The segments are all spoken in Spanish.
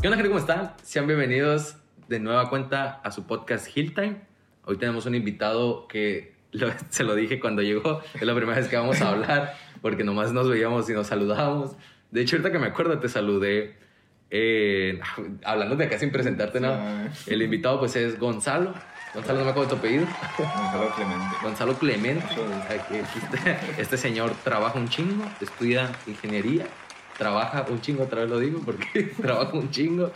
¿Qué onda, gente? ¿Cómo están? Sean bienvenidos de nueva cuenta a su podcast Hill Time. Hoy tenemos un invitado que lo- se lo dije cuando llegó. Es la primera vez que vamos a hablar porque nomás nos veíamos y nos saludábamos. De hecho, ahorita que me acuerdo, te saludé eh, hablando de acá sin presentarte nada. El invitado pues es Gonzalo. Gonzalo, no me acuerdo tu apellido. Gonzalo Clemente. Gonzalo Clemente. Este, este señor trabaja un chingo, estudia ingeniería, trabaja un chingo, otra vez lo digo, porque trabaja un chingo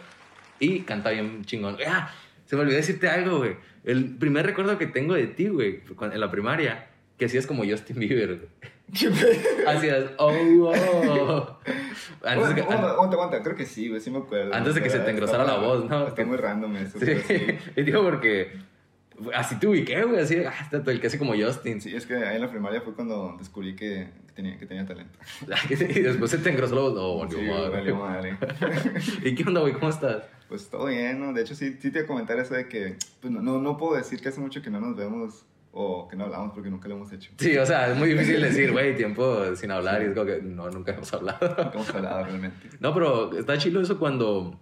y canta bien chingón. Ah, se me olvidó decirte algo, güey. El primer recuerdo que tengo de ti, güey, en la primaria, que hacías como Justin Bieber, güey. Hacías, oh, oh. Antes que, Aguanta, aguanta, aguanta, creo que sí, güey, sí me acuerdo. Antes de que se te engrosara la voz, ¿no? Está muy random eso. sí, y digo porque así te ubiqué, güey, así, ah, todo el que hace como Justin. Sí, es que ahí en la primaria fue cuando descubrí que, que tenía, que tenía talento. y después se te engrosó la voz, no, valió Sí, madre. valió madre. ¿Y qué onda, güey? ¿Cómo estás? Pues todo bien, ¿no? De hecho, sí, sí te iba a comentar eso de que, pues no, no, no puedo decir que hace mucho que no nos vemos o que no hablamos porque nunca lo hemos hecho. Sí, o sea, es muy difícil decir, güey, tiempo sin hablar y es como que no, nunca hemos hablado. Nunca hemos hablado realmente. No, pero está chido eso cuando,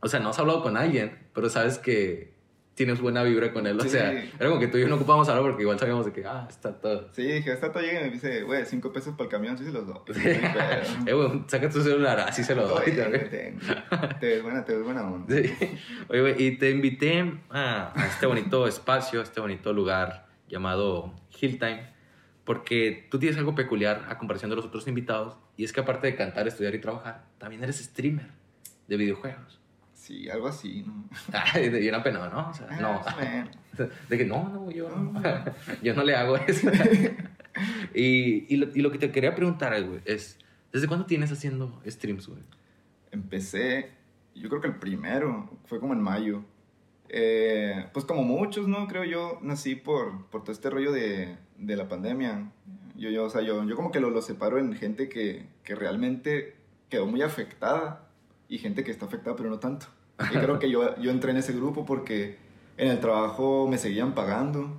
o sea, no has hablado con alguien, pero sabes que tienes buena vibra con él. O Sí. sea, era como que tú y yo no ocupábamos hablar porque igual sabíamos de que, ah, está todo. Sí, dije, esta todo llega y me dice, güey, cinco pesos para el camión, sí se los doy. Eh, güey, saca tu celular, así se lo doy. Oye, también. tengo. Te ves buena, te ves buena onda. Sí. Oye, güey, y te invité a, a este bonito espacio, a este bonito lugar llamado Hill Time, porque tú tienes algo peculiar a comparación de los otros invitados, y es que aparte de cantar, estudiar y trabajar, también eres streamer de videojuegos. Sí, algo así, ¿no? Ay, de bien apenado, ¿no? O sea, Ah, no. menos. De que no, no, yo no. Yo no le hago eso. y, y, lo, y lo que te quería preguntar, güey, es, ¿desde cuándo tienes haciendo streams, güey? Empecé, yo creo que el primero, fue como en mayo. Eh, pues como muchos, ¿no? Creo yo, nací por, por todo este rollo de, de la pandemia. Yo, yo, o sea, yo, yo como que lo, lo separo en gente que, que realmente quedó muy afectada y gente que está afectada pero no tanto. Y creo que yo, yo entré en ese grupo porque en el trabajo me seguían pagando.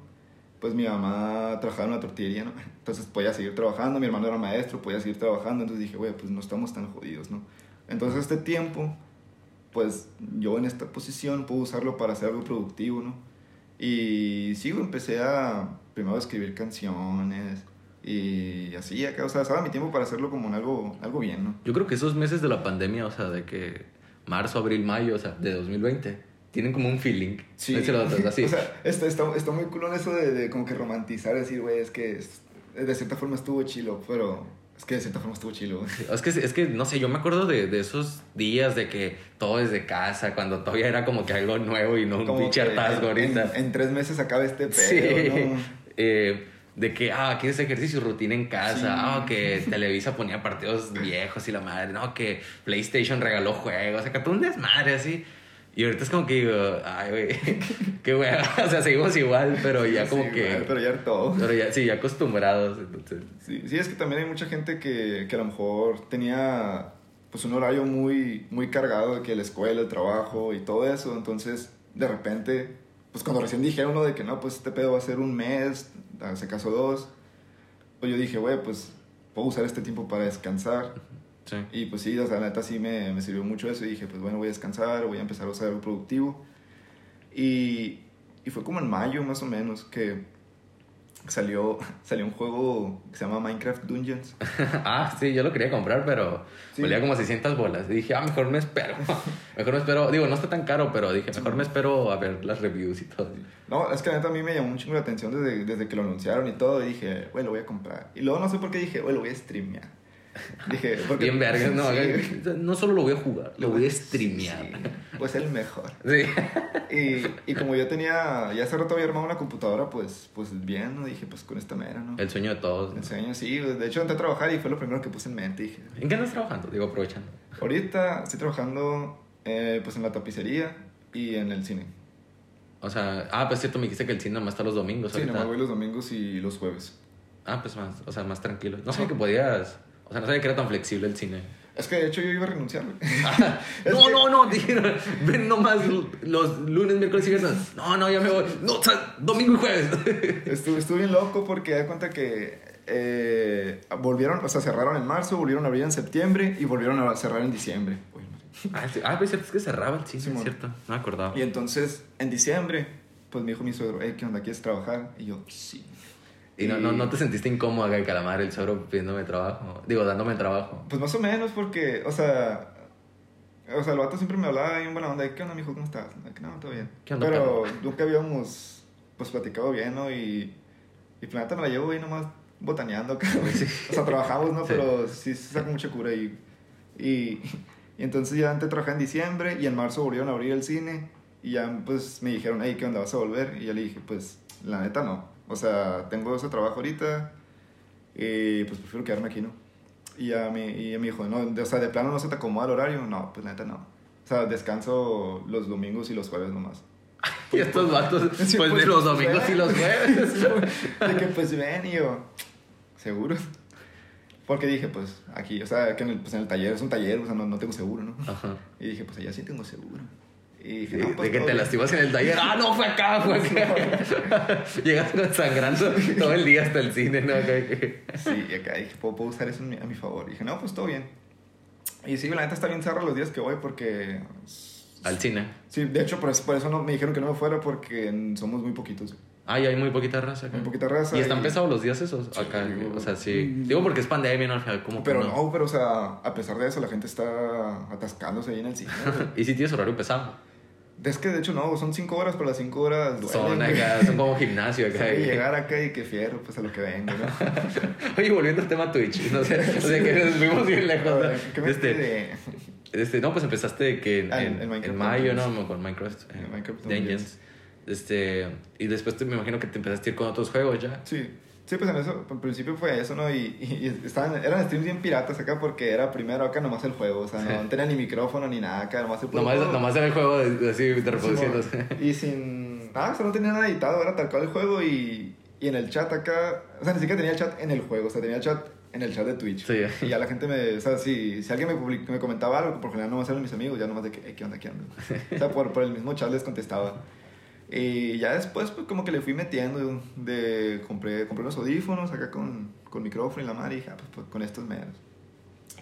Pues mi mamá trabajaba en una tortillería, ¿no? Entonces podía seguir trabajando, mi hermano era maestro, podía seguir trabajando. Entonces dije, güey, pues no estamos tan jodidos, ¿no? Entonces este tiempo, pues yo en esta posición puedo usarlo para hacer algo productivo, ¿no? Y sí, empecé a primero a escribir canciones y así, acá, o sea, usaba mi tiempo para hacerlo como en algo, algo bien, ¿no? Yo creo que esos meses de la pandemia, o sea, de que marzo, abril, mayo, o sea, de 2020, tienen como un feeling. Sí. No así. o sea, está, está, está muy cool eso de, de como que romantizar, decir, güey, es que es- de cierta forma estuvo chilo, pero es que de cierta forma estuvo chilo. Es que, es que, no sé, yo me acuerdo de, de esos días de que todo desde casa, cuando todavía era como que algo nuevo y no un Como pinche que hartazgo ahorita. en, en tres meses acaba este pedo, Sí. ¿no? Eh, de que, ah, ¿quieres ejercicio? Rutina en casa. Sí. Ah, que Televisa ponía partidos viejos y la madre. No, que PlayStation regaló juegos. O sea, que todo un desmadre así. Y ahorita es como que digo, ay, güey, qué wea. O sea, seguimos igual, pero ya como Sí, que. pero ya todo. Pero ya, sí, ya acostumbrados. Entonces, Sí, sí, es que también hay mucha gente que, que a lo mejor tenía pues un horario muy, muy cargado de que la escuela, el trabajo y todo eso. Entonces, de repente, pues cuando recién dijeron lo de que no, pues este pedo va a ser un mes, se casó dos, pues yo dije, güey, pues puedo usar este tiempo para descansar. sí. Y pues sí, o sea, la neta sí me, me sirvió mucho eso y dije, pues bueno, voy a descansar, voy a empezar a usar algo productivo. Y, y fue como en mayo más o menos que salió, salió un juego que se llama Minecraft Dungeons. ah, sí, yo lo quería comprar, pero Sí. valía como 600 bolas. Y dije, ah, mejor me espero. mejor me espero. Digo, no está tan caro, pero dije, mejor me espero a ver las reviews y todo. No, es que la neta a mí me llamó un chingo la atención desde, desde que lo anunciaron y todo. Y dije, güey, lo voy a comprar. Y luego no sé por qué dije, güey, lo voy a streamear. Dije, porque. Bien vergas, no, Sí. no solo lo voy a jugar, lo voy a streamear. Sí, pues el mejor. Sí. Y, y como yo tenía, ya hace rato había armado una computadora, pues, pues bien, ¿no? Dije, pues con esta mera, ¿no? El sueño de todos. ¿no? El sueño, sí. De hecho, entré a trabajar y fue lo primero que puse en mente. Dije, ¿En qué andas trabajando? Digo, aprovechando. ahorita estoy trabajando, eh, pues, en la tapicería y en el cine. O sea, ah, pues cierto, me dijiste que el cine nomás está los domingos. Sí, ahorita. nomás voy los domingos y los jueves. Ah, pues más, o sea, más tranquilo. No sabía que podías, sea, no sabía que era tan flexible el cine. Es que de hecho yo iba a renunciar, no, no, no, dijeron, ven nomás los lunes, miércoles y viernes. No, no, ya me voy. No, o sea, domingo y jueves. Estuve, estuve bien loco porque da cuenta que eh, volvieron, o sea, cerraron en marzo, volvieron a abrir en septiembre y volvieron a cerrar en diciembre. Uy. Ah, sí. ah, pues cierto, es que cerraba el cine, es cierto. No me acordaba. Y entonces, en diciembre, pues me dijo mi suegro, hey, ¿qué onda? ¿Quieres trabajar? Y yo, sí. Y no, no, no te sentiste incómodo acá el calamar, el suegro pidiéndome trabajo. Digo, dándome trabajo. Pues más o menos porque, o sea, o sea, el vato siempre me hablaba en buena onda, ¿qué onda, mijo? ¿Cómo estás? Que, No, todo bien. ¿Qué onda, Pero nunca habíamos, pues, platicado bien, ¿no? Y, y planeta me la llevo ahí nomás botaneando, cabrón. O sea, trabajamos, ¿no? Sí. Pero sí se saca mucha cura y, y, y entonces ya antes trabajé en diciembre y en marzo volvieron a abrir el cine y ya, pues, me dijeron, hey, ¿qué onda? ¿Vas a volver? Y yo le dije, pues, la neta no. O sea, tengo ese trabajo ahorita y, pues, prefiero quedarme aquí, ¿no? Y ya me, y me dijo, no, de- o sea, de plano no se te acomoda el horario. No, pues neta no. O sea, descanso los domingos y los jueves nomás. Y estos vatos, Sí, pues, pues, de los pues, domingos y los jueves. de que pues ven y yo, ¿seguro? Porque dije, pues aquí, o sea, que en el, pues, en el taller es un taller, o sea, no, no tengo seguro, ¿no? Ajá. Y dije, pues allá sí tengo seguro. Y dije, De, no, pues de que te lastimas en el taller. Ah, no, fue acá, fue acá. Llegas sangrando todo el día hasta el cine, ¿no? Sí, y acá dije, ¿puedo, puedo usar eso a mi favor? Y dije, no, pues todo bien. Y sí, la neta está bien zarra los días que voy porque... Al cine. Sí, de hecho, por eso, por eso no, me dijeron que no me fuera porque somos muy poquitos. Ah, y hay muy poquita raza acá. Muy poquita raza. Y están pesados los días esos Sí, acá. digo. O sea, sí. Digo porque es pandemia, ¿no? Como Pero no, pero o sea, a pesar de eso, la gente está atascándose ahí en el cine. Y si tienes horario pesado. Es que de hecho no, son cinco horas, pero las cinco horas duelen. Son acá, son como gimnasio acá. Sí, llegar acá y que fiero, pues a lo que vengo, ¿no? Oye, volviendo al tema Twitch, no sé, o sea, que nos fuimos bien lejos. ¿Qué me Este, de- este, no, pues empezaste que en, Ah, en, en- en Minecraft en mayo. ¿no? Con Minecraft, eh, Minecraft. Dungeons. Este, y después te, me imagino que te empezaste a ir con otros juegos ya. Sí, sí, pues en eso, en principio fue eso, ¿no? Y, y, estaban, eran streams bien piratas acá porque era primero acá nomás el juego, o sea, no tenía ni micrófono ni nada acá, nomás el puro Nomás, juego. nomás era el juego así reproduciéndose. y sin nada, o sea, no tenía nada editado, era tal cual el juego y, y en el chat acá, o sea, ni siquiera tenía el chat en el juego, o sea, tenía el chat en el chat de Twitch. Sí. Y ya la gente me, o sea, si, si alguien me, public- me comentaba algo, por general no me salen mis amigos, ya nomás de que, "Ey, ¿qué onda, qué onda? O sea, por, por el mismo chat les contestaba. Y ya después, pues como que le fui metiendo, de, compré, compré unos audífonos acá con, con micrófono y la madre, y dije, ah, pues, pues, con estos meros.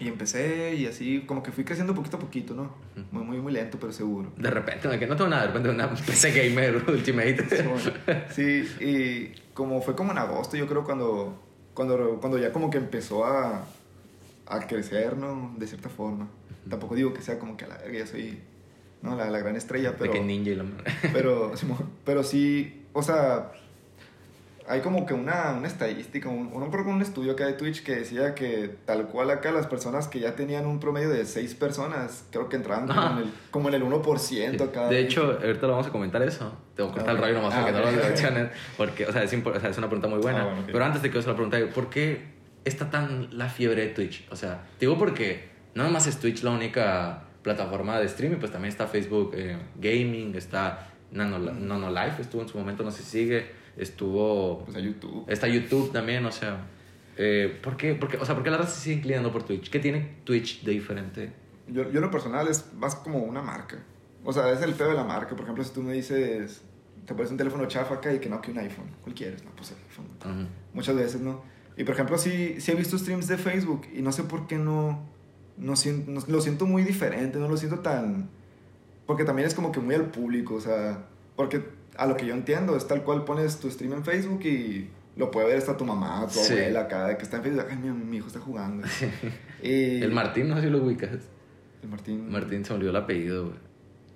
Y empecé y así, como que fui creciendo poquito a poquito, ¿no? Muy, muy, muy lento, pero seguro. De repente, ¿no? que no tengo nada, de repente una PC gamer Ultimate. Sí, y como fue como en agosto, yo creo, cuando, cuando, cuando ya como que empezó a, a crecer, ¿no? De cierta forma. Tampoco digo que sea como que a la verga, ya soy, ¿no? La, la gran estrella, pero... De que ninja y la. Pero, pero sí, o sea, hay como que una, una estadística, un, un, un estudio acá de Twitch que decía que tal cual acá las personas que ya tenían un promedio de seis personas, creo que entraban como, en, el, como en el 1% acá. De hecho, ahorita lo vamos a comentar eso. Te voy a cortar Ah, el rayo nomás ah, para que no ok. lo reacciones. Porque, o sea, es, o sea, es una pregunta muy buena. Ah, bueno. Pero antes de que os la pregunta, ¿por qué está tan la fiebre de Twitch? O sea, digo porque no nomás es Twitch la única plataforma de streaming, pues también está Facebook eh, Gaming, está Nano, Nano Life, estuvo en su momento, no si sigue, estuvo... Pues a YouTube. Está YouTube también, o sea... Eh, ¿por, qué, por qué- o sea, ¿por qué la raza se sigue inclinando por Twitch? ¿Qué tiene Twitch de diferente? Yo, yo lo personal es más como una marca. O sea, es el feo de la marca. Por ejemplo, si tú me dices, te pones un teléfono chafa acá y que no, que un iPhone. ¿Cuál quieres? No, pues el iPhone. Ujú. Muchas veces, ¿no? Y por ejemplo, sí, sí he visto streams de Facebook y no sé por qué no, no, no- lo siento muy diferente, no lo siento tan... Porque también es como que muy al público, o sea, porque a lo que yo entiendo es tal cual pones tu stream en Facebook y lo puede ver hasta tu mamá, tu Sí. abuela acá, de que está en Facebook, ay, mi, mi hijo está jugando. y, El Martín, no sé si lo ubicas. El Martín. Martín se me olvidó el apellido, güey.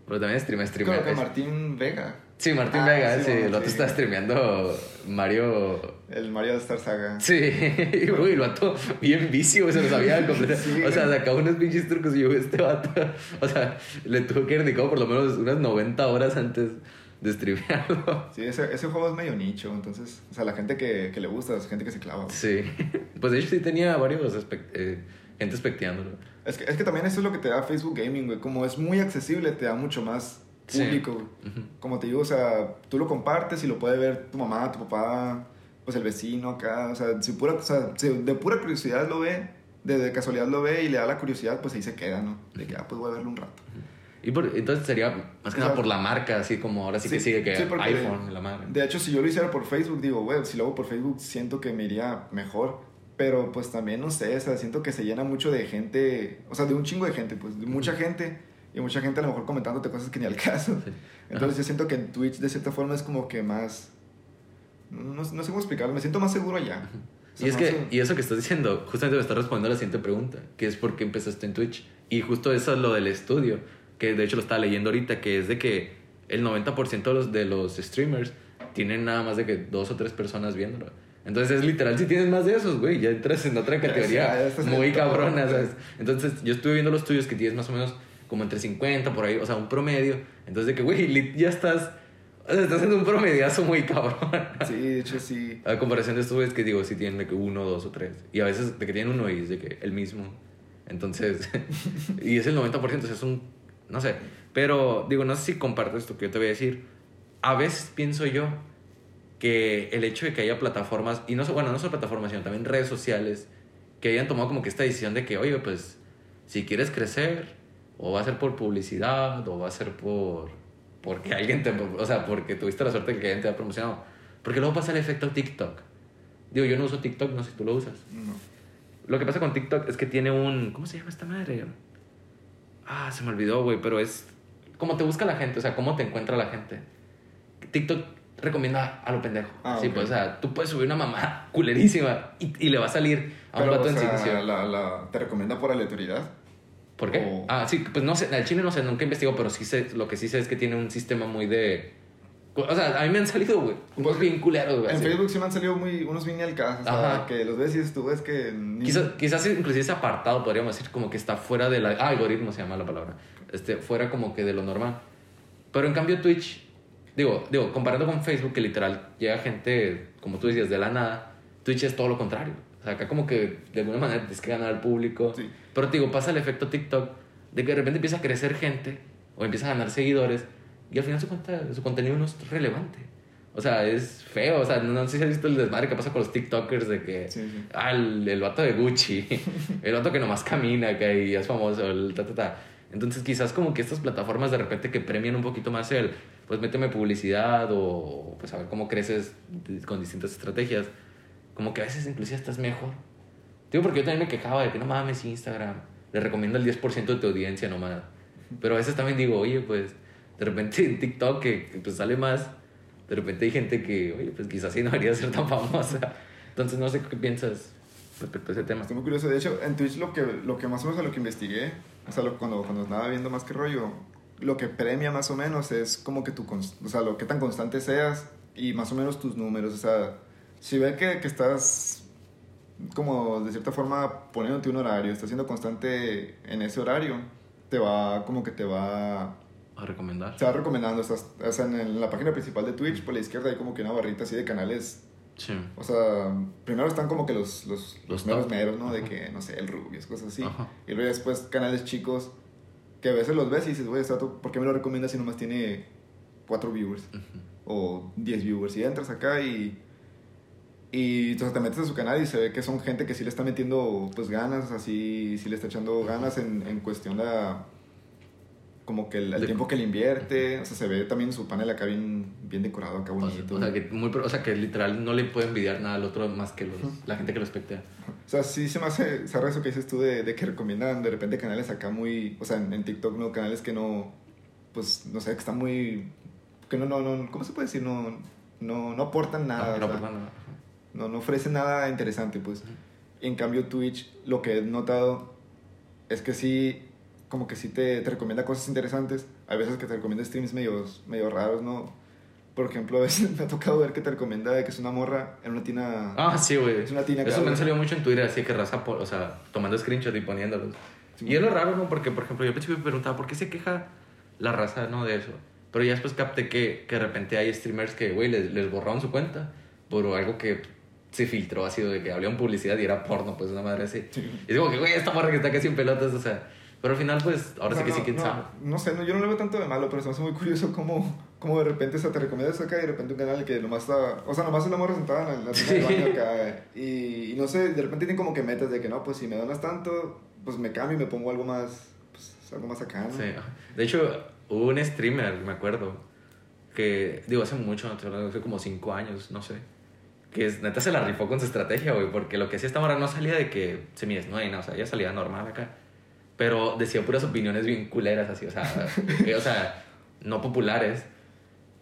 Pero también streamea, streamea. Creo que Martín Vega. Sí, Martín Ah, Vega, sí, sí. bueno, el otro sí. está streameando Mario. El Mario de Star Saga. Sí, uy, el vato bien vicio, se lo sabía completo. Sí. O sea, sacaba unos pinches trucos y yo, este vato. O sea, le tuvo que haber por lo menos unas 90 horas antes de streamearlo. Sí, ese, ese juego es medio nicho, entonces, o sea, la gente que, que le gusta, es gente que se clava. Sí. Pues de hecho sí tenía varios eh, gente especteándolo. Es que, es que también eso es lo que te da Facebook Gaming, güey. Como es muy accesible, te da mucho más. Público, güey. Como te digo, o sea, tú lo compartes y lo puede ver tu mamá, tu papá, pues el vecino acá. O sea, si, pura, o sea, si de pura curiosidad lo ve, de, de casualidad lo ve y le da la curiosidad, pues ahí se queda, ¿no? De que, ah, pues voy a verlo un rato. Y por- entonces sería más que O nada por la marca, así como ahora sí, que sí, sigue que sí, iPhone, la madre. De hecho, si yo lo hiciera por Facebook, digo, güey, si lo hago por Facebook, siento que me iría mejor Pero pues también, no sé, o sea, siento que se llena mucho de gente, o sea, de un chingo de gente, pues, de mucha gente. Y mucha gente a lo mejor comentándote cosas que ni al caso. Sí. Entonces yo siento que en Twitch de cierta forma es como que más... No, no sé cómo explicarlo, me siento más seguro allá. O sea, Y es que, y eso que estás diciendo, justamente me está respondiendo a la siguiente pregunta, que es por qué empezaste en Twitch. Y justo eso es lo del estudio, que de hecho lo estaba leyendo ahorita, que es de que el 90% de los, de los streamers tienen nada más de que dos o tres personas viéndolo. Entonces es literal, si tienes más de esos, güey, ya entras en otra categoría en muy cabrona. ¿sabes? Entonces yo estuve viendo los tuyos que tienes más o menos como entre 50 por ahí, o sea, un promedio. Entonces de que, güey, ya estás, o sea, estás haciendo un promediazo muy cabrón. Sí, de hecho sí. A comparación de estos güeyes que digo, si tienen de que uno, dos o tres. Y a veces de que tienen uno y es de que el mismo. Entonces, y es el 90%, o sea, es un, no sé. Pero digo, no sé si comparto esto que yo te voy a decir. A veces pienso yo que el hecho de que haya plataformas, y no so- bueno, no solo plataformas, sino también redes sociales, que hayan tomado como que esta decisión de que, oye, pues, si quieres crecer, o va a ser por publicidad, o va a ser por, porque alguien te, o sea, porque tuviste la suerte de que alguien te ha promocionado. Porque luego pasa el efecto TikTok. Digo, yo no uso TikTok, no sé si tú lo usas. No. Lo que pasa con TikTok es que tiene un. ¿Cómo se llama esta madre? Ah, se me olvidó, güey, pero es. Cómo te busca la gente, o sea, cómo te encuentra la gente. TikTok recomienda a lo pendejo. Ah, sí, ok. pues, o sea, tú puedes subir una mamá culerísima y, y le va a salir a un Pero, vato o en sea, situación. la, la, ¿te recomienda por aleatoriedad? ¿Por qué? o- Ah, sí, pues no sé, el chile no sé, nunca investigo, pero sí sé, lo que sí sé es que tiene un sistema muy de. O sea, a mí me han salido, güey, unos Pues, bien culeros, güey. En así. Facebook sí me han salido muy, unos bien al caso, o sea, Ajá. que los ves y tú, es que... ni- Quizás, quizás inclusive ese apartado podríamos decir como que está fuera de la... Ah, algoritmo se llama la palabra. Este, fuera como que de lo normal. Pero en cambio Twitch, digo, digo, comparando con Facebook que literal llega gente, como tú decías, de la nada, Twitch es todo lo contrario. Sea, acá como que de alguna manera tienes que ganar al público. Sí. Pero te digo, pasa el efecto TikTok de que de repente empieza a crecer gente o empieza a ganar seguidores y al final su, cuenta, su contenido no es relevante. O sea, es feo. O sea, no, no sé si has visto el desmadre que pasa con los TikTokers de que... Sí, sí. Ah, el, el vato de Gucci. el vato que nomás camina, que ahí es famoso, el ta, ta, ta. Entonces, quizás como que estas plataformas de repente que premian un poquito más el, pues méteme publicidad o pues a ver cómo creces con distintas estrategias. Como que a veces inclusive estás mejor. Digo, porque yo también me quejaba de que no mames Instagram. Le recomiendo el 10% de tu audiencia nomás. Pero a veces también digo, oye, pues de repente en TikTok que, que, pues sale más. De repente hay gente que, oye, pues quizás sí no debería ser tan famosa. Entonces no sé qué piensas respecto a ese tema. Estoy muy curioso. De hecho, en Twitch lo que, lo que más o menos a lo que investigué, o sea, lo- cuando, cuando estaba viendo más que rollo, lo que premia más o menos es como que tu, o sea, lo que tan constante seas y más o menos tus números. O sea, si ve que, que estás como de cierta forma poniéndote un horario, estás siendo constante en ese horario, te va como que te va A recomendar. se va recomendando. Estás, o sea, en, el- la página principal de Twitch, por la izquierda hay como que una barrita así de canales Sí. o sea, primero están como que los, los, Los los meros ¿no? De que, no sé, el Rubius, cosas así. Ajá. Y luego después canales chicos que a veces los ves y dices, güey, ¿por qué me lo recomiendas si nomás tiene cuatro viewers? Ujú. O 10 viewers. Y entras acá y... Y entonces te metes a su canal y se ve que son gente que sí le está metiendo pues ganas, así, sí le está echando ganas en, en cuestión de como que el, el tiempo que le invierte, o sea, se ve también su panel acá bien, bien decorado, acá sea, bonito. o sea, que muy, o sea, que literal no le puede envidiar nada al otro más que los, la gente que lo espectea. O sea, sí se me hace zarra eso que dices tú de, de que recomiendan de repente canales acá muy, o sea, en, en TikTok, ¿no? Canales que no, pues, no sé, que están muy, que no, no, no, ¿cómo se puede decir? No, no, no aportan nada, Ah, no, o sea, perdón, no. no, ofrecen nada interesante, pues. En cambio, Twitch, lo que he notado es que sí, como que sí te, te recomienda cosas interesantes. Hay veces que te recomienda streams medios, medio raros, ¿no? Por ejemplo, a veces me ha tocado ver que te recomienda de que es una morra en una tina... Ah, sí, güey. Es una tina Eso me han salido mucho en Twitter, así que raza, por- o sea, tomando screenshot y poniéndolos. Sí. Y es lo raro, ¿no? Porque, por ejemplo, yo al principio me preguntaba, ¿por qué se queja la raza, no, de eso? Pero ya después capté que, que de repente hay streamers que, güey, les, les borraron su cuenta por algo que se filtró así de que había publicidad y era porno, pues una madre así. Sí. Y digo que, güey, esta morra que está casi en pelotas, o sea... Pero al final, pues, ahora O sí que sí, no, quién no, sabe. No sé, no, yo no le veo tanto de malo, pero se me hace muy curioso cómo, cómo de repente se te recomienda eso acá y de repente un canal que nomás está, o sea, nomás es la morra sentada en la del baño acá y, y no sé, de repente tienen como que metas de que no, pues si me donas tanto, pues me cambio y me pongo algo más, pues algo más acá, ¿no? Sí. De hecho, hubo un streamer, me acuerdo, que, digo, hace mucho, no hace como cinco años, no sé, que neta se la rifó con su estrategia, güey, porque lo que hacía esta morra no salía de que se mide no, o sea, ella salía normal acá, pero decía puras opiniones bien culeras, así, o sea, eh, o sea, no populares,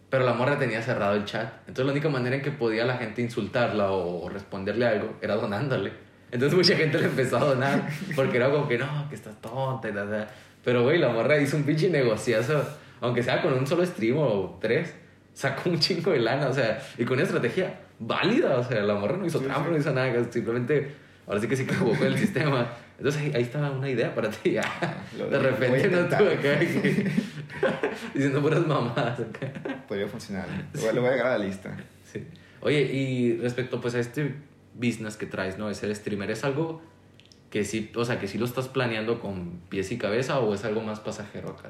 pero la morra tenía cerrado el chat, entonces la única manera en que podía la gente insultarla o responderle algo era donándole. Entonces mucha gente le empezó a donar porque era como que no, que estás tonta y tal, Pero güey, la morra hizo un pinche negociazo, aunque sea con un solo stream o tres, sacó un chingo de lana, o sea, y con una estrategia válida, o sea, la morra no hizo trampa, no hizo nada, simplemente, ahora sí que se equivocó el sistema. Entonces ahí, ahí estaba una idea para ti, ya. de repente no tuve acá diciendo puras mamadas acá. Podría funcionar, lo voy a agregar a la lista. Sí. Oye, y respecto pues a este business que traes, ¿no? De ser streamer, ¿es algo que sí, o sea, que sí lo estás planeando con pies y cabeza o es algo más pasajero acá?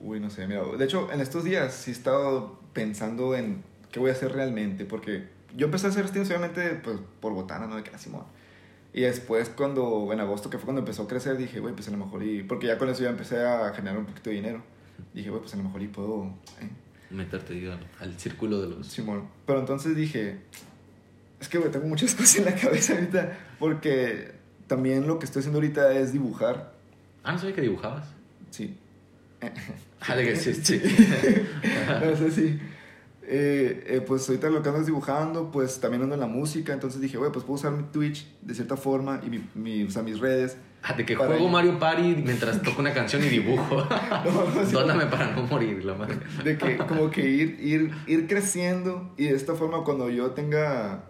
Uy, no sé, mira, de hecho, en estos días sí he estado pensando en qué voy a hacer realmente, porque yo empecé a hacer streams obviamente pues, por botana, ¿no? De que era Simón. Y después cuando, en agosto, que fue cuando empezó a crecer, dije, güey, pues a lo mejor y... Porque ya con eso ya empecé a generar un poquito de dinero. Dije, güey, pues a lo mejor y puedo... ¿eh? Meterte, digamos, al círculo de los... Simón. Pero entonces dije, es que, güey, tengo muchas cosas en la cabeza ahorita. Porque también lo que estoy haciendo ahorita es dibujar. Ah, no sabía que dibujabas. Sí. ah, de que sí, sí. no sé si. Eh, eh, pues ahorita lo que ando es dibujando, pues también ando en la música. Entonces dije, güey, pues puedo usar mi Twitch de cierta forma y mi, mi, o sea, mis redes. Ah, de que juego Mario Party mientras toco una canción y dibujo. no, Dóname para no morir, la madre. De que como que ir, ir, ir creciendo y de esta forma cuando yo tenga,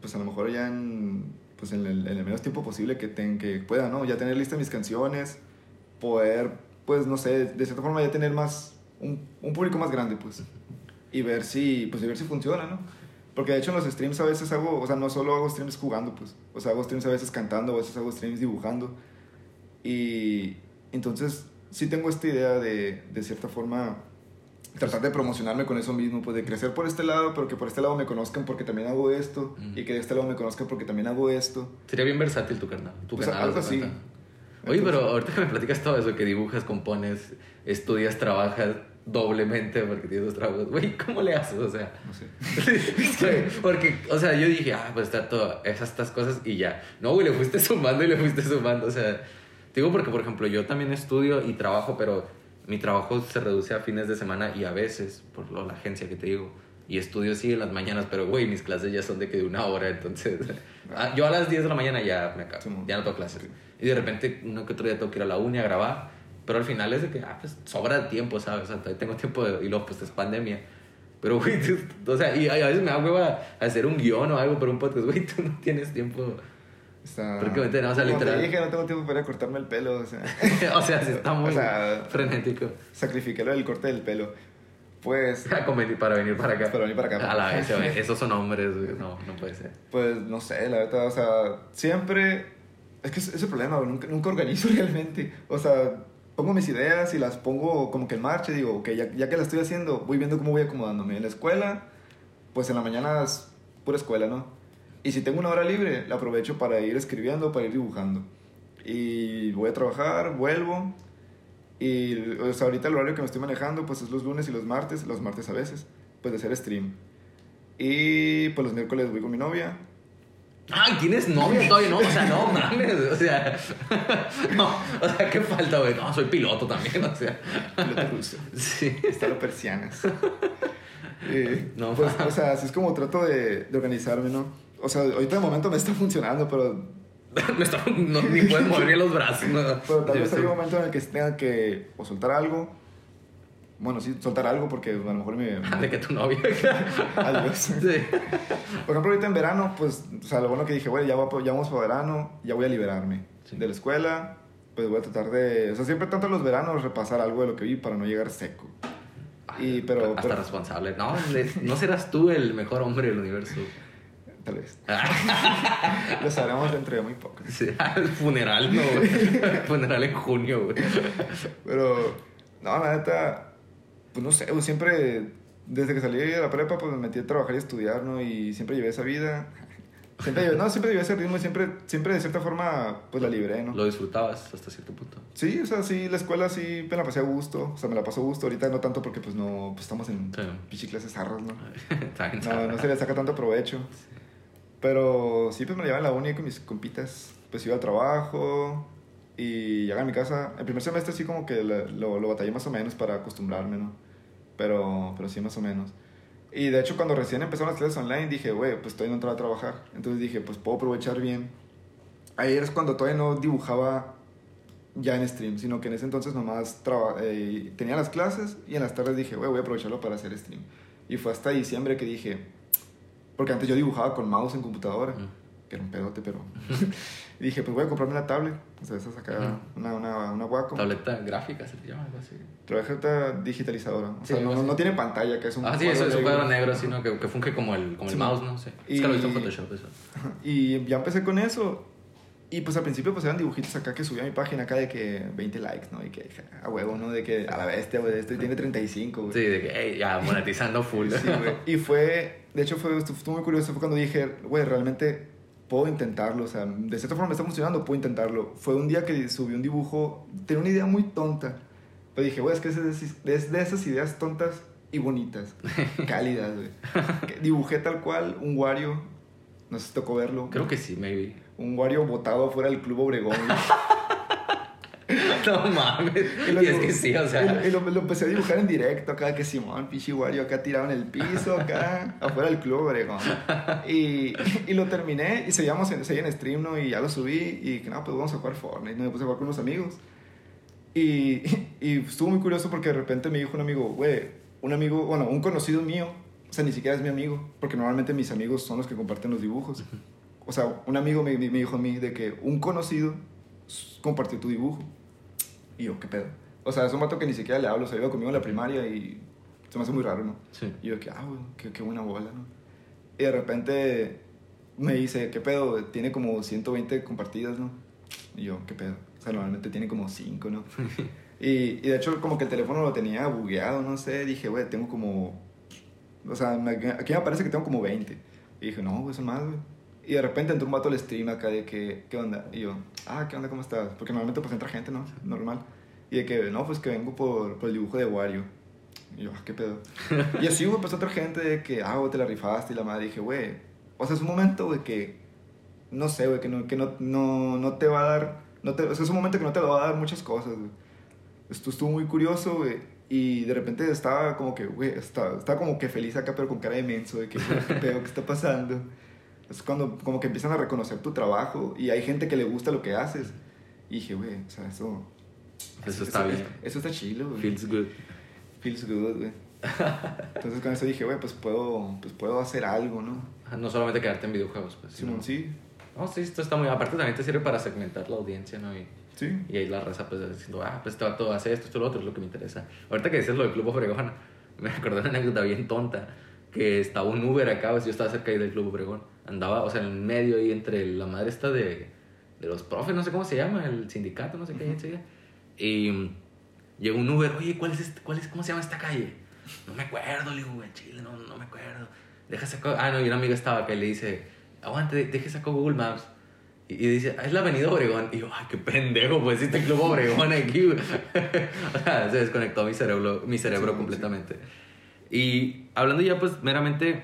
pues a lo mejor ya en, pues en el, en el menos tiempo posible que, ten, que pueda, ¿no? Ya tener listas mis canciones, poder, pues no sé, de cierta forma ya tener más, un, un público más grande, pues. Y ver si, pues ver si funciona, ¿no? Porque de hecho en los streams a veces hago, o sea, no solo hago streams jugando, pues. O sea, hago streams a veces cantando, a veces hago streams dibujando. Y entonces sí tengo esta idea de, de cierta forma, tratar de promocionarme con eso mismo, pues de crecer por este lado, pero que por este lado me conozcan porque también hago esto, y que de este lado me conozcan porque también hago esto. Sería bien versátil tu canal. Tu pues canal algo así. Oye, pero ahorita que me platicas todo eso, que dibujas, compones, estudias, trabajas doblemente porque tienes dos trabajos, güey, ¿cómo le haces? O sea, no sé. porque, o sea, yo dije, ah, pues está todo, esas estas cosas y ya. No, güey, le fuiste sumando y le fuiste sumando, o sea, Digo porque, por ejemplo, yo también estudio y trabajo, pero mi trabajo se reduce a fines de semana y a veces, por lo, la agencia que te digo, y estudio sí en las mañanas, pero güey, mis clases ya son de que de una hora, entonces ah, yo a las 10 de la mañana ya me acabo, ya no tengo clases. Y de repente uno que otro día tengo que ir a la uni a grabar, pero al final es de que, ah, pues sobra tiempo, ¿sabes? O sea, todavía tengo tiempo de, y luego pues es pandemia. Pero, güey, o sea, y a veces me da hueva hacer un guion o algo por un podcast, güey, tú no tienes tiempo Está... Prácticamente no, o sea, literal. dije, no tengo tiempo para cortarme el pelo, o sea. o sea, está muy frenético. Sacrifiqué el corte del pelo. Pues. para venir para acá. Para venir para acá. A la vez, esos son hombres, no, no puede ser. Pues no sé, la verdad, o sea, siempre. Es que es, el problema, nunca, nunca organizo realmente. O sea, pongo mis ideas y las pongo como que en marcha y digo, ok, ya, ya que las estoy haciendo, voy viendo cómo voy acomodándome. En la escuela, pues en la mañana es pura escuela, ¿no? Y si tengo una hora libre, la aprovecho para ir escribiendo, para ir dibujando. Y voy a trabajar, vuelvo. Y o sea, ahorita el horario que me estoy manejando, pues es los lunes y los martes, los martes a veces, pues de hacer stream. Y pues los miércoles voy con mi novia. Ay, ¿tienes novia todavía? No, o sea, no mames, o sea, no, o sea, ¿qué falta, güey? No, soy piloto también, o sea. Piloto ruso. Sí. Estalo persianas. Eh, no, pues, o sea, así es como trato de, de organizarme, ¿no? O sea, ahorita de momento me está funcionando, pero. no, ni puedes mover los brazos. Pero tal vez hay un momento en el que tenga que o soltar algo. Bueno, sí, soltar algo porque a lo mejor me. De que tu novia. Adiós. Sí. Por ejemplo, ahorita en verano, pues, o sea, lo bueno que dije, güey, ya, ya vamos para verano, ya voy a liberarme de la escuela. Pues voy a tratar de. O sea, siempre tanto los veranos repasar algo de lo que vi para no llegar seco. Y, pero, Hasta responsable. No, no serás tú el mejor hombre del universo. Tal vez. Lo sabremos dentro de muy poco. Sí, el funeral, no, funeral en junio, güey. Pero, no, la neta, pues no sé, siempre, desde que salí de la prepa, pues me metí a trabajar y estudiar, ¿no? Y siempre llevé esa vida. Siempre no, siempre llevé ese ritmo y siempre, siempre de cierta forma, pues la libré, ¿no? Lo disfrutabas hasta cierto punto. Sí, o sea, sí, la escuela sí me la pasé a gusto, o sea, me la paso a gusto. Ahorita no tanto porque, pues, no, pues estamos en sí. clases zarras, ¿no? no, no se le saca tanto provecho. Pero sí, pues me la llevaba en la uni con mis compitas. Pues iba al trabajo y llegaba a mi casa. El primer semestre sí como que lo, lo, batallé más o menos para acostumbrarme, ¿no? Pero, pero sí más o menos. Y de hecho cuando recién empezaron las clases online dije, güey, pues todavía no entraba a trabajar. Entonces dije, pues puedo aprovechar bien. Ahí es cuando todavía no dibujaba ya en stream, sino que en ese entonces nomás eh, tenía las clases y en las tardes dije, güey, voy a aprovecharlo para hacer stream. Y fue hasta diciembre que dije, porque antes yo dibujaba con mouse en computadora. Que era un pedote, pero y dije, pues voy a comprarme una tablet, o sea, esa acá, una, una, una Wacom. Tableta gráfica se te llama algo así. Tarjeta digitalizadora, o sea, Sí, no, no, tiene pantalla, que es un Ah, sí, eso es un cuadro negro, así, ¿no? Que, que funge como el, como el Sí. mouse, ¿no? Sí. Es que lo visto en Photoshop, eso. Y ya empecé con eso. Y pues al principio pues eran dibujitos acá que subía a mi página acá de que 20 likes, ¿no? Y que a huevo, ¿no? De que a la bestia, güey, este tiene 35, güey. Sí, de que, hey, ya monetizando full. Sí, güey. Y fue, de hecho fue, estuvo muy curioso, fue cuando dije, güey, realmente puedo intentarlo, o sea, de cierta forma me está funcionando, puedo intentarlo. Fue un día que subí un dibujo, tenía una idea muy tonta, pero dije, güey, es que es de, es de esas ideas tontas y bonitas, cálidas, güey. Dibujé tal cual un Wario, no sé si tocó verlo. Creo que sí, maybe. Un Wario botado afuera del Club Obregón. No mames. lo- Y es que sí, o sea. Y, y lo, lo empecé a dibujar en directo acá, que Simón, pinche Wario acá tirado en el piso, acá, afuera del club Obregón. Y, y lo terminé y seguíamos en, seguía en stream, ¿no? Y ya lo subí y que no, pues vamos a jugar Fortnite, ¿no? Me puse a jugar con unos amigos. Y, y estuvo muy curioso porque de repente me dijo un amigo, güey, un amigo, bueno, un conocido mío, o sea, ni siquiera es mi amigo, porque normalmente mis amigos son los que comparten los dibujos. O sea, un amigo me, me dijo a mí de que un conocido compartió tu dibujo. Y yo, ¿qué pedo? O sea, es un vato que ni siquiera le hablo, o sea, iba conmigo en la primaria y se me hace muy raro, ¿no? Sí. Y yo, que, ah, güey, qué, qué buena bola, ¿no? Y de repente me dice, ¿qué pedo? Tiene como 120 compartidas, ¿no? Y yo, ¿qué pedo? O sea, normalmente tiene como 5, ¿no? y, y de hecho, como que el teléfono lo tenía bugueado, no sé. Dije, güey, tengo como. O sea, me- aquí me parece que tengo como 20. Y dije, no, güey, son más, güey. Y de repente entró un vato al stream acá de que, ¿qué onda? Y yo, ah, ¿qué onda? ¿Cómo estás? Porque normalmente pues entra gente, ¿no? Normal. Y de que, no, pues que vengo por, por el dibujo de Wario. Y yo, ah, ¿qué pedo? y así, güey, pues otra gente de que, ah, güey, te la rifaste y la madre. dije, güey, o sea, es un momento, güey, que, no sé, güey, que, no, que no, no, no te va a dar, no te, o sea, es un momento que no te va a dar muchas cosas, güey. Esto estuvo muy curioso, güey. Y de repente estaba como que, güey, estaba, estaba como que feliz acá, pero con cara de menso, de que, ¿qué pedo? ¿Qué está pasando? Es cuando como que empiezan a reconocer tu trabajo y hay gente que le gusta lo que haces. Y dije, güey, o sea, eso... Eso está bien. Eso está chilo, güey. Feels good. Feels good, güey. Entonces con eso dije, güey, pues puedo, pues puedo hacer algo, ¿no? No solamente quedarte en videojuegos, pues. Simón, sí, No, sí, esto está muy. Aparte, también te sirve para segmentar la audiencia, ¿no? Y, sí. y ahí la raza, pues, diciendo, ah, pues este vato hace esto, esto, lo otro, es lo que me interesa. Ahorita que dices lo del Club Obregón, me acordé de una anécdota bien tonta. Que estaba un Uber acá, pues, yo estaba cerca ahí del Club Obregón. Andaba, o sea, en el medio ahí entre la madre esta de, de los profes, no sé cómo se llama, el sindicato, no sé qué, enseguida. Y mm, llegó un Uber, oye, ¿cuál es este, cuál es, ¿cómo se llama esta calle? No me acuerdo, le digo, güey, chile, no, no me acuerdo. Deja saco, ah, no, y una amiga estaba y le dice, aguante, de- deje saco Google Maps. Y, y dice, ah, es la avenida Obregón. Y yo, ay, qué pendejo, pues sí está el Club Obregón aquí, o sea, se desconectó mi cerebro, mi cerebro Sí, sí. completamente. Y hablando ya, pues, meramente,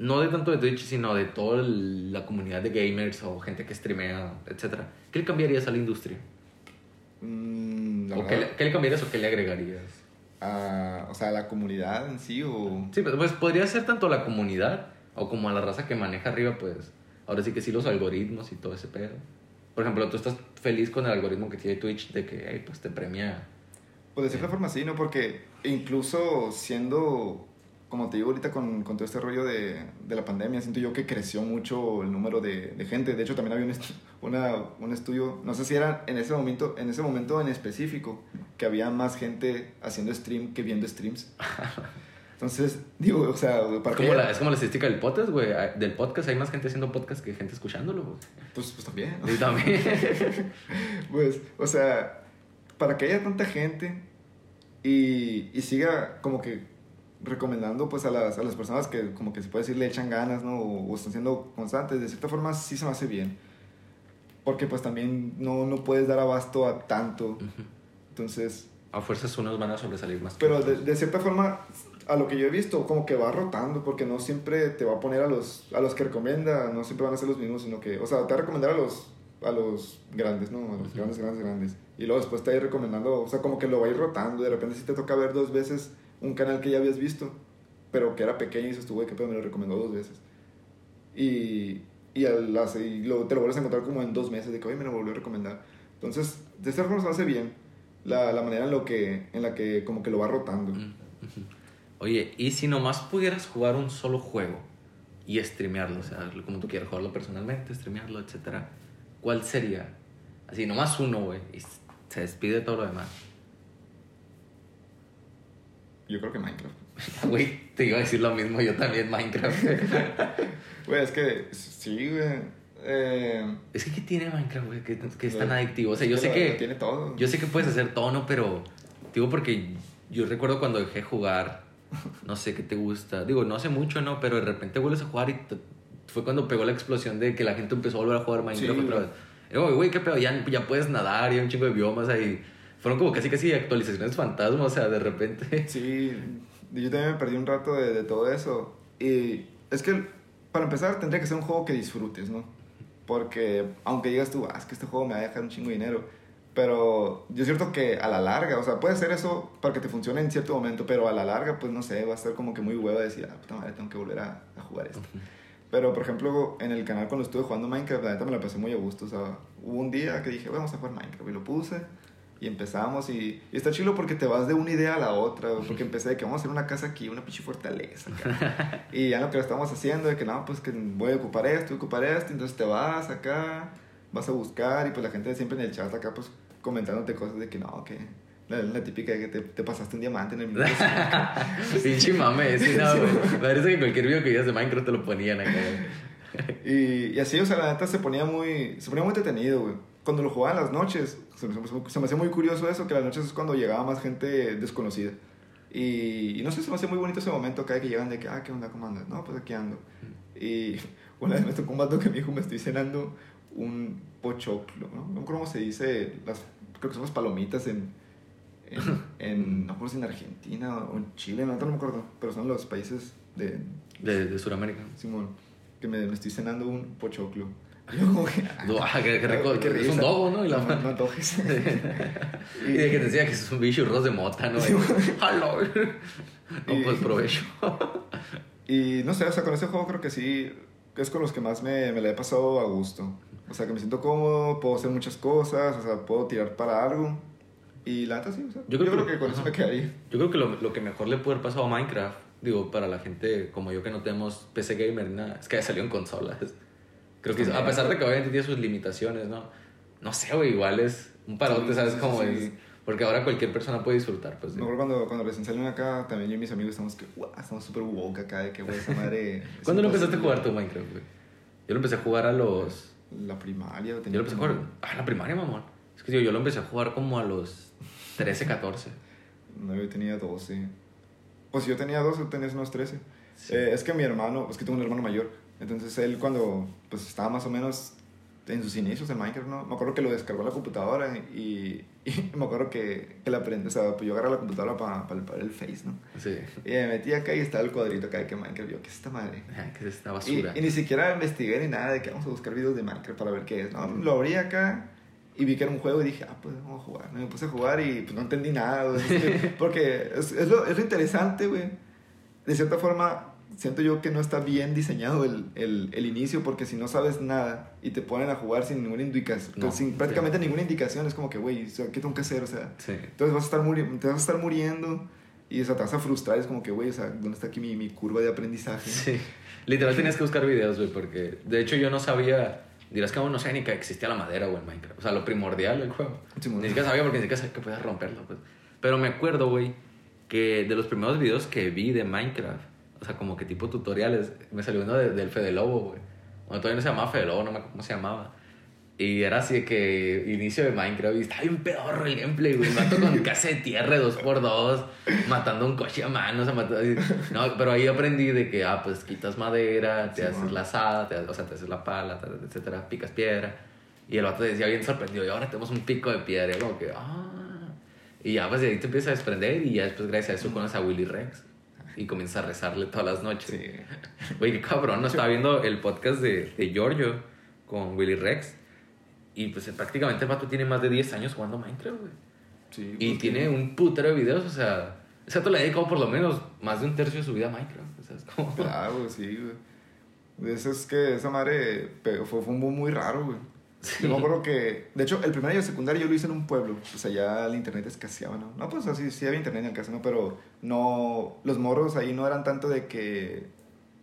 no de tanto de Twitch, sino de toda la comunidad de gamers o gente que streamea, etcétera. ¿Qué le cambiarías a la industria? Mm, ¿O qué le, qué le cambiarías o qué le agregarías? a- o sea, a la comunidad en sí o... Sí, pues, pues podría ser tanto a la comunidad o como a la raza que maneja arriba, pues ahora sí que sí los algoritmos y todo ese pedo. Por ejemplo, tú estás feliz con el algoritmo que tiene Twitch de que, hey, pues te premia. Pues de cierta forma sí, ¿no? Porque incluso siendo, como te digo ahorita con, con todo este rollo de, de la pandemia, siento yo que creció mucho el número de, de gente. De hecho, también había un, estu- una, un estudio, no sé si era en ese, momento, en ese momento en específico, que había más gente haciendo stream que viendo streams. Entonces, digo, o sea, para Es como, la, es como la estadística del podcast, güey. Del podcast hay más gente haciendo podcast que gente escuchándolo, güey. pues, pues también. también. Pues, o sea, para que haya tanta gente y, y siga como que recomendando pues a las, a las personas que como que se puede decir le echan ganas, ¿no? O, o están siendo constantes, de cierta forma sí se me hace bien. Porque pues también no, no puedes dar abasto a tanto. Entonces, A fuerzas unos van a sobresalir más. pero de, de cierta forma a lo que yo he visto, como que va rotando, porque no siempre te va a poner a los, a los que recomienda, no siempre van a ser los mismos, sino que, o sea, te va a recomendar a los, a los grandes, ¿no? A los grandes, grandes, grandes. Y luego después te va a ir recomendando, o sea, como que lo va a ir rotando, de repente si te toca ver dos veces un canal que ya habías visto, pero que era pequeño y dices tú, güey, qué pedo, me lo recomendó dos veces. Y, y, al, y lo, te lo vuelves a encontrar como en dos meses, de que, oye, me lo volvió a recomendar. Entonces, de esta forma hace bien la, la manera en, lo que, en la que como que lo va rotando. Oye, ¿y si nomás pudieras jugar un solo juego y streamearlo? O sea, como tú quieras, jugarlo personalmente, streamearlo, etcétera. ¿Cuál sería? Así, nomás uno, güey, y se despide todo lo demás. Yo creo que Minecraft. Güey, te iba a decir lo mismo, yo también Minecraft. Güey, es que sí, güey. Eh, es que ¿qué tiene Minecraft, güey? Que, que es tan adictivo. O sea, yo sé que... Tiene todo. Yo sé que puedes hacer todo, ¿no? Pero, digo, porque yo recuerdo cuando dejé jugar, no sé qué te gusta. Digo, no hace mucho, ¿no? Pero de repente vuelves a jugar y fue cuando pegó la explosión de que la gente empezó a volver a jugar Minecraft otra vez. Güey, qué pedo, ya, ya puedes nadar y hay un chingo de biomas ahí. Fueron como casi casi actualizaciones fantasmas, o sea, de repente. Sí, yo también me perdí un rato de, de, todo eso. Y es que, para empezar, tendría que ser un juego que disfrutes, ¿no? Porque, aunque digas tú, ah, es que este juego me va a dejar un chingo de dinero. Pero yo es cierto que a la larga, o sea, puede ser eso para que te funcione en cierto momento, pero a la larga, pues no sé, va a ser como que muy hueva decir, ah, puta madre, tengo que volver a, a jugar esto. Pero, por ejemplo, en el canal cuando estuve jugando Minecraft, la neta me la pasé muy a gusto. O sea, hubo un día que dije, vamos a jugar Minecraft y lo puse y empezamos y, está chido porque te vas de una idea a la otra, porque empecé de que vamos a hacer una casa aquí, una pinche fortaleza acá. y ya lo que lo estamos haciendo de que no, pues que voy a ocupar esto, voy a ocupar esto, entonces te vas acá, vas a buscar y pues la gente siempre en el chat acá pues comentándote cosas de que no, que la, típica de que te, te, pasaste un diamante en el minuto. Pinche mame, sí, no. Parece que cualquier video que veías de Minecraft te lo ponían acá. y, y así, o sea, la neta se ponía muy, se ponía muy entretenido, güey cuando lo jugaba en las noches, se me, se me hacía muy curioso eso, que las noches es cuando llegaba más gente desconocida. Y, no sé, se me hacía muy bonito ese momento cada que llegan de que, ah, ¿qué onda? ¿Cómo andas? No, pues aquí ando. Y una vez me tocó un vato que me dijo, me estoy cenando un pochoclo, ¿no? No cómo se dice, las, creo que son las palomitas en, en, en no sé si en Argentina o en Chile, no, no me acuerdo, pero son los países de... De, de Sudamérica. Simón, que me, me estoy cenando un pochoclo. Ah, qué, rico. es un dogo, ¿no? Y la no, no antojes. y de que te decía que es un bicho ros de mota, ¿no? ¡Halo! No, pues provecho. y no sé, o sea, con ese juego creo que sí, es con los que más me, me la he pasado a gusto. O sea, que me siento cómodo, puedo hacer muchas cosas, o sea, puedo tirar para algo. Y la neta sí, o sea, yo creo, que, con eso me quedaría. Yo creo que lo, lo, que mejor le puede haber pasado a Minecraft, digo, para la gente como yo que no tenemos PC gamer, nada, es que salió en consolas. Creo que a pesar de que obviamente tiene sus limitaciones, ¿no? No sé, güey, igual es un parote, ¿sabes? Como porque ahora cualquier persona puede disfrutar, pues. Me cuando, cuando recién salieron acá, también yo y mis amigos estamos que, wow, estamos súper woke acá, de que, güey, esa madre... ¿Cuándo lo empezaste a jugar tu Minecraft, güey? Yo lo empecé a jugar a los... La primaria. Tenía yo lo empecé a jugar... Ah, la primaria, mamón. Es que yo, yo lo empecé a jugar como a los 13, 14. No, yo tenía 12. Pues yo tenía 12, tú tenías unos 13. Eh, es que mi hermano, es que tengo un hermano mayor. Entonces él cuando pues estaba más o menos en sus inicios en Minecraft, ¿no? Me acuerdo que lo descargó a la computadora y, y me acuerdo que, que le aprendí, o sea, pues yo agarré la computadora para para el Face, ¿no? Sí. Y me metí acá y estaba el cuadrito acá de que Minecraft, yo, ¿qué es esta madre? ¿Qué es esta basura? Y, y, ni siquiera investigué ni nada de que vamos a buscar videos de Minecraft para ver qué es, ¿no? Lo abrí acá y vi que era un juego y dije, ah, pues vamos a jugar. Me puse a jugar y pues no entendí nada, porque es, es, lo, es lo interesante, güey. De cierta forma, siento yo que no está bien diseñado el, el, el, inicio porque si no sabes nada y te ponen a jugar sin ninguna indicación, pues sin prácticamente ninguna indicación, es como que, güey, ¿qué tengo que hacer? O sea, entonces vas a estar te vas a estar muriendo y o sea, te vas a frustrar, es como que, güey, o sea, ¿dónde está aquí mi, mi curva de aprendizaje? Sí, literal tenías que buscar videos, güey, porque de hecho yo no sabía... Dirás que aún no sé ni que existía la madera, güey, en Minecraft. O sea, lo primordial del juego. ni siquiera sabía porque ni siquiera sabía que podías romperlo, pues. Pero me acuerdo, güey, que de los primeros videos que vi de Minecraft, o sea, como que tipo tutoriales. Me salió uno del Fede Lobo, güey. Bueno, todavía no se llamaba Fede Lobo, no me acuerdo cómo se llamaba. Y era así de que inicio de Minecraft y estaba bien pedorro el gameplay, güey. Mato con casa de tierra dos por dos, matando un coche a mano. O sea, no, pero ahí aprendí de que, ah, pues quitas madera, te haces la asada, te, o sea, te haces la pala, etcétera, picas piedra. Y el vato decía bien sorprendido, y ahora tenemos un pico de piedra. Y como que, ah. Y ya, pues de ahí te empiezas a desprender y ya después, gracias a eso, conoces a Willy Rex. Y comienza a rezarle todas las noches. Sí. Güey, qué cabrón, no estaba viendo el podcast de, de Giorgio con Willy Rex. Y pues prácticamente el vato tiene más de 10 años jugando Minecraft, güey. Sí, Y pues, tiene un putero de videos, o sea, ese vato le ha dedicado por lo menos más de un tercio de su vida a Minecraft. O sea, es como. Claro, sí, güey. Eso es que esa madre fue, fue un boom muy raro, güey. Sí. Yo me acuerdo que, de hecho, el primer año de secundaria yo lo hice en un pueblo. Pues allá el internet escaseaba, ¿no? No, pues así, sí había internet en casa, ¿no? Pero no, los morros ahí no eran tanto de que,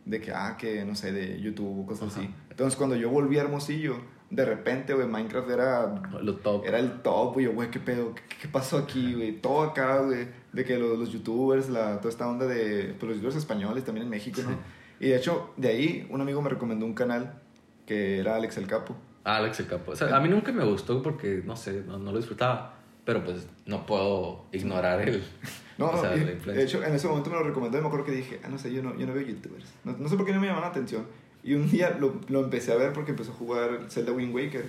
de que, ah, que, no sé, de YouTube o cosas Ajá. así. Entonces, cuando yo volví a Hermosillo, de repente, güey, Minecraft era Lo top. era el top, güey. Yo, güey, ¿qué pedo? ¿Qué, qué pasó aquí, güey? Todo acá, güey. De que los, los youtubers, la, toda esta onda de pues, los youtubers españoles también en México, ¿no? Sí. Y de hecho, de ahí, un amigo me recomendó un canal que era Alex el Capo. Alex el Capo. O sea, a mí nunca me gustó porque, no sé, no, no lo disfrutaba. Pero pues no puedo ignorar el. No, o no, sea, y- la de hecho, en ese momento me lo recomendó y me acuerdo que dije, ah, no sé, yo no, yo no veo youtubers. No, no sé por qué no me llamaron la atención. Y un día lo, lo empecé a ver porque empezó a jugar Zelda Wind Waker.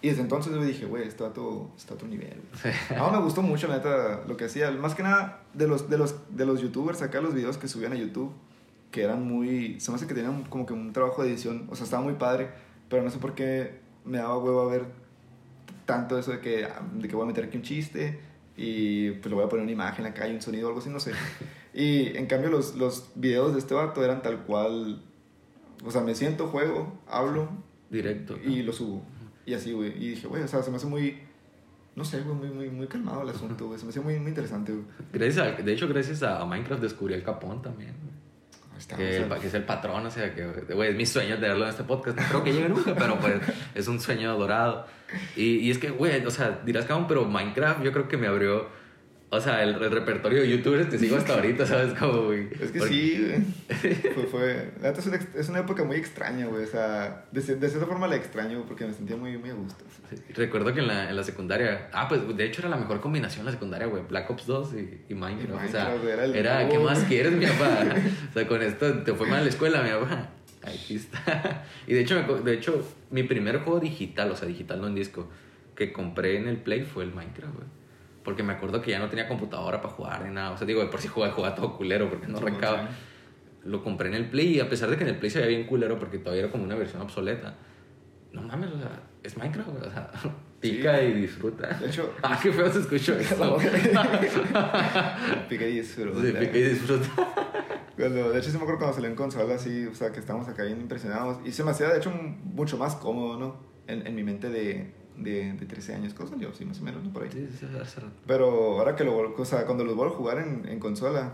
Y desde entonces yo dije, güey, está a otro, está a otro nivel. No, me gustó mucho, la neta, lo que hacía. Más que nada, de los, de los, de los youtubers, acá los videos que subían a YouTube, que eran muy... Se me hace que tenían como que un trabajo de edición. O sea, estaba muy padre, pero no sé por qué me daba huevo a ver tanto eso de que, de que voy a meter aquí un chiste y pues le voy a poner una imagen acá y un sonido o algo así, no sé. Y en cambio los, los videos de este vato eran tal cual... O sea, me siento, juego, hablo Directo. ¿no? y lo subo. Y así, güey. Y dije, güey, o sea, se me hace muy... No sé, güey, muy, muy, muy calmado el asunto, güey. Se me hace muy, muy interesante, güey. Gracias a- de hecho, gracias a, a Minecraft descubrí el Capón también. El que es el patrón, o sea, que, güey, es mi sueño tenerlo en este podcast. No creo que llegue nunca, pero pues es un sueño dorado. Y, y es que, güey, o sea, dirás, cabrón, pero Minecraft yo creo que me abrió, o sea, el, el repertorio de youtubers que sigo hasta ahorita, ¿sabes? Como, güey. Es que porque- sí, güey. Fue, fue... La es una, es una época muy extraña, güey. O sea, de, de cierta forma la extraño porque me sentía muy, muy a gusto. Recuerdo que en la, en la secundaria, ah, pues de hecho era la mejor combinación la secundaria, güey, Black Ops 2 y, y Minecraft. Y o sea, Minecraft, era el era, ¿qué más quieres, mi papá? o sea, con esto te fue mal la escuela, mi papá. Aquí está. Y de hecho, de hecho, mi primer juego digital, o sea, digital no en disco, que compré en el Play fue el Minecraft, güey. Porque me acuerdo que ya no tenía computadora para jugar ni nada. O sea, digo, de por si jugaba, jugaba todo culero porque no Sí, sí. Lo compré en el Play y a pesar de que en el Play se veía bien culero porque todavía era como una versión obsoleta. No mames, o sea, es Minecraft. O sea, pica Sí. y disfruta. De hecho, Ah, qué feo se escuchó eso. pica y disfruta. Sí, pica y disfruta. Cuando, de hecho, sí me acuerdo cuando salió en consola, así, o sea, que estábamos acá bien impresionados. Y se me hacía, de hecho, mucho más cómodo, ¿no? En, en mi mente de, de, de 13 años. ¿Cómo salió? Sí, más o menos, ¿no? Por ahí. Sí, sí, hace rato. Pero ahora que lo vuelvo, o sea, cuando los vuelvo a jugar en, en consola,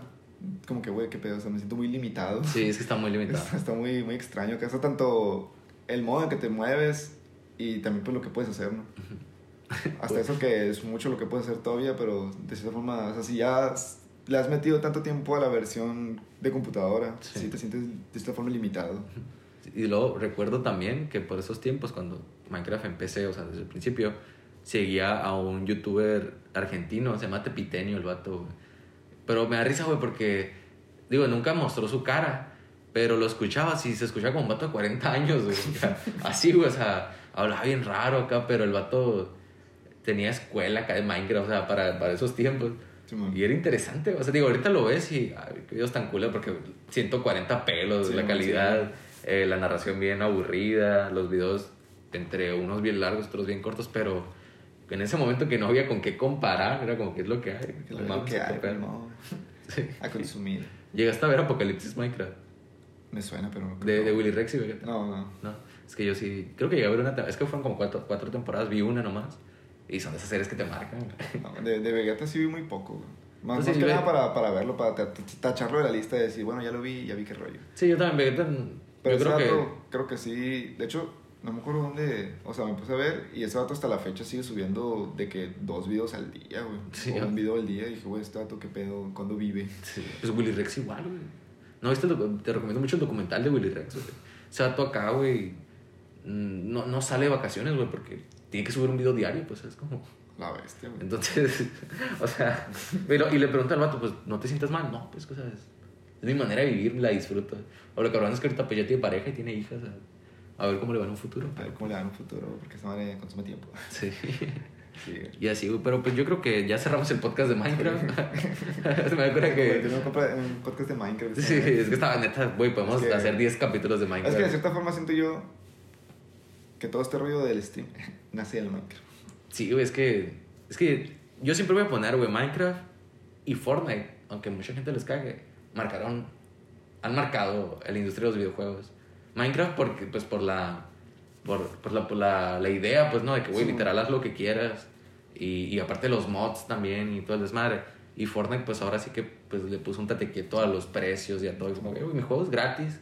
como que, güey, qué pedo, o sea, me siento muy limitado. Sí, es que está muy limitado. Está, está muy, muy extraño, que eso tanto el modo en que te mueves y también pues lo que puedes hacer, ¿no? Hasta eso que es mucho lo que puedes hacer todavía, pero de cierta forma, o sea, si ya le has metido tanto tiempo a la versión de computadora, Sí. sí, te sientes de cierta forma limitado. Y luego recuerdo también que por esos tiempos, cuando Minecraft empecé, o sea, desde el principio, seguía a un youtuber argentino, se llama Tepitenio el vato, güey. Pero me da risa, güey, porque, digo, nunca mostró su cara, pero lo escuchaba así, se escuchaba como un vato de 40 años, güey. Así, güey, o sea, hablaba bien raro acá, pero el vato tenía escuela acá de Minecraft, o sea, para, para esos tiempos. Y era interesante, o sea, digo, ahorita lo ves y, ay, qué videos tan cool, porque 140 pelos, Sí, la sí. calidad, eh, la narración bien aburrida, los videos entre unos bien largos, otros bien cortos, pero en ese momento que no había con qué comparar, era como que es lo que hay. No lo mames, que hay, no, Sí. a consumir. Llegaste a ver Apocalipsis Minecraft, Me suena, pero... de, de Willy Rex y Vegeta. No, no. No, es que yo sí, creo que llegué a ver una, es que fueron como cuatro, cuatro temporadas, vi una nomás, y son de esas series que te marcan. No, de, de Vegeta sí vi muy poco, güey. Más, Pues más que nada para, para verlo, para ta- ta- tacharlo de la lista y decir, bueno, ya lo vi, ya vi qué rollo. Sí, yo también, Vegeta, Pero yo creo que... creo que sí. De hecho, no me acuerdo dónde. O sea, me puse a ver y ese vato hasta la fecha sigue subiendo de que dos videos al día, güey. Sí, o un video al día. Y dije, güey, este vato, qué pedo, ¿cuándo vive? Sí, pues Willy Rex igual, güey. No, docu- te recomiendo mucho el documental de Willy Rex, güey. Ese vato acá, güey, mm, no, no sale de vacaciones, güey, porque tiene que subir un video diario, pues es como... La bestia, güey. Entonces, o sea, pero, y le pregunta al vato, pues, ¿no te sientes mal? No, pues, ¿sabes? Es mi manera de vivir, la disfruto. O lo cabrón es que ahorita pues ya tiene pareja y tiene hijas, a, a ver cómo le va en un futuro. A ver cómo le dan un futuro, porque esa madre consume tiempo. Sí. Sí. Y así, güey. Pero pues yo creo que ya cerramos el podcast de Minecraft. Se me acuerda que. un podcast de Minecraft. Sí, es que estaba neta, güey. Podemos Es que- hacer 10 capítulos de Es que de Minecraft. cierta forma siento yo que todo este rollo del Steam nace del Minecraft. Sí, güey, es que. Es que yo siempre voy a poner, güey, Minecraft y Fortnite, aunque mucha gente les cague, marcaron. Han marcado la industria de los videojuegos. Minecraft, porque, pues por la. Por, por la, por la, la idea, pues, ¿no? De que, güey, Sí. literal, haz lo que quieras. Y, y aparte los mods también y todo el desmadre. Y Fortnite, pues ahora sí que pues, le puso un tate quieto a los precios y a todo. Es como que, güey, mi juego es gratis.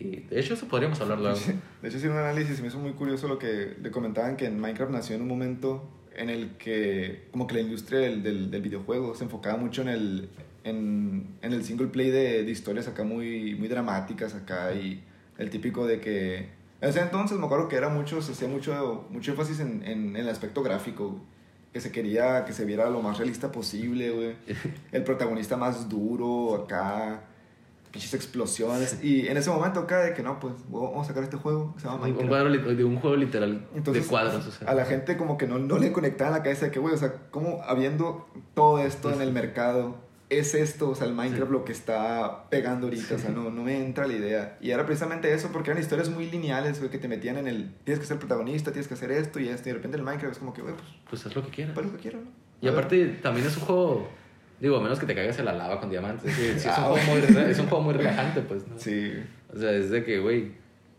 Y de hecho, eso podríamos hablar luego. De hecho, hice un análisis y me hizo muy curioso lo que le comentaban que en Minecraft nació en un momento en el que como que la industria del, del, del videojuego se enfocaba mucho en el, en, en el single play de, de historias acá muy, muy dramáticas acá y el típico de que... En ese entonces me acuerdo que era mucho, se hacía mucho, mucho énfasis en, en, en el aspecto gráfico, güey. que se quería que se viera lo más realista posible, güey. El protagonista más duro acá, pinches explosiones. Y en ese momento acá de que no, pues vamos a sacar este juego, que se llama Un, cuadro, de un juego literal Entonces, de cuadros. O sea. A la gente como que no, no le conectaba en la cabeza de que, güey, o sea, como habiendo todo esto en el mercado, es esto, o sea, el Minecraft Sí. lo que está pegando ahorita, o sea, no, no me entra la idea. Y era precisamente eso, porque eran historias muy lineales, güey, que te metían en el, tienes que ser protagonista, tienes que hacer esto y esto, y de repente el Minecraft es como que, güey, pues, Pues haz lo que quieras. pues lo que quiero, ¿no? Y aparte, también es un juego. Digo, a menos que te caigas en la lava con diamantes. Sí, sí, es, un Ah, juego muy, es un juego muy relajante, pues. ¿no? Sí, O sea, es de que, güey,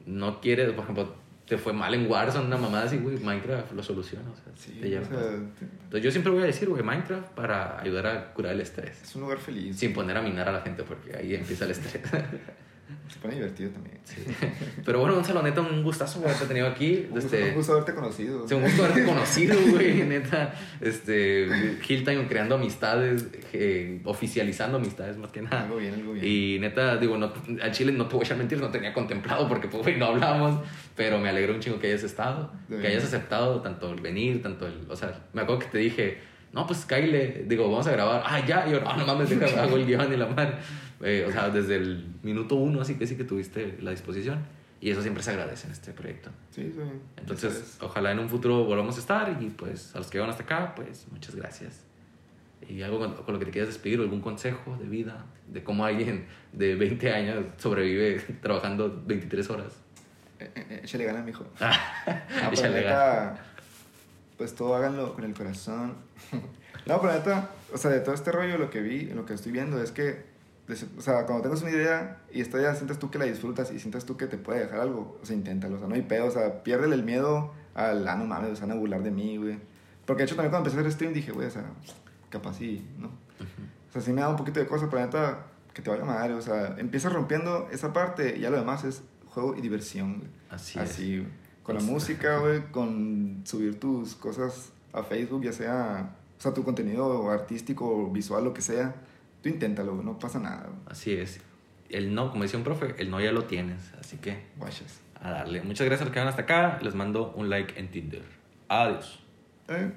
no quieres, por ejemplo, te fue mal en Warzone, una mamada así, güey, Minecraft lo soluciona. O sea, sí, te lleva. o sea, te- Entonces yo siempre voy a decir, güey, Minecraft para ayudar a curar el estrés. es un lugar feliz. Sin poner a minar a la gente, porque ahí empieza el estrés. Se pone divertido también. Sí. Pero bueno, Gonzalo, neta, un gustazo haberte tenido aquí. Un gusto, Este, un gusto haberte conocido. Sí, un gusto haberte conocido, güey, neta. Este, Hilltime creando amistades, eh, oficializando amistades más que nada. Algo bien, algo bien. Y neta, digo, no, al chile no te voy a mentiras, no tenía contemplado porque, pues, güey, no hablamos. Pero me alegro un chingo que hayas estado, De que hayas aceptado tanto el venir, tanto el. O sea, me acuerdo que te dije, no, pues Kyle, digo, vamos a grabar. Ah, ya, y yo, no, no mames, deja, hago el guion y la madre. Eh, o sea, desde el minuto uno, así que sí que tuviste la disposición. Y eso siempre se agradece en este proyecto. Sí, sí. Entonces, es. ojalá en un futuro volvamos a estar y pues a los que van hasta acá, pues muchas gracias. Y algo con, con lo que te quieras despedir, algún consejo de vida, de cómo alguien de 20 años sobrevive trabajando 23 horas. Eh, eh, eh, échale ganas, mijo. Ah, No, pero échale neta, pues todo háganlo con el corazón. no, pero neta, o sea, de todo este rollo, lo que vi, lo que estoy viendo es que, o sea, cuando tengas una idea y esta idea sientas tú que la disfrutas y sientas tú que te puede dejar algo, o sea, inténtalo, o sea, no hay pedo, o sea, piérdele el miedo al, ah, no mames, se van a burlar de mí, güey. Porque de hecho también cuando empecé a hacer stream dije, güey, o sea, capaz sí, ¿no? O sea, sí me da un poquito de cosas, pero neta, que te vaya madre, o sea, empiezas rompiendo esa parte y ya lo demás es juego y diversión, güey. Así, Así, es. güey. Con la música, güey, con subir tus cosas a Facebook, ya sea, o sea, tu contenido artístico, visual, lo que sea, tú inténtalo, no pasa nada. Así es. El no, como decía un profe, el no ya lo tienes. Así que Guachas. a darle. Muchas gracias a los que van hasta acá. Les mando un like en Tinder. Adiós. Eh.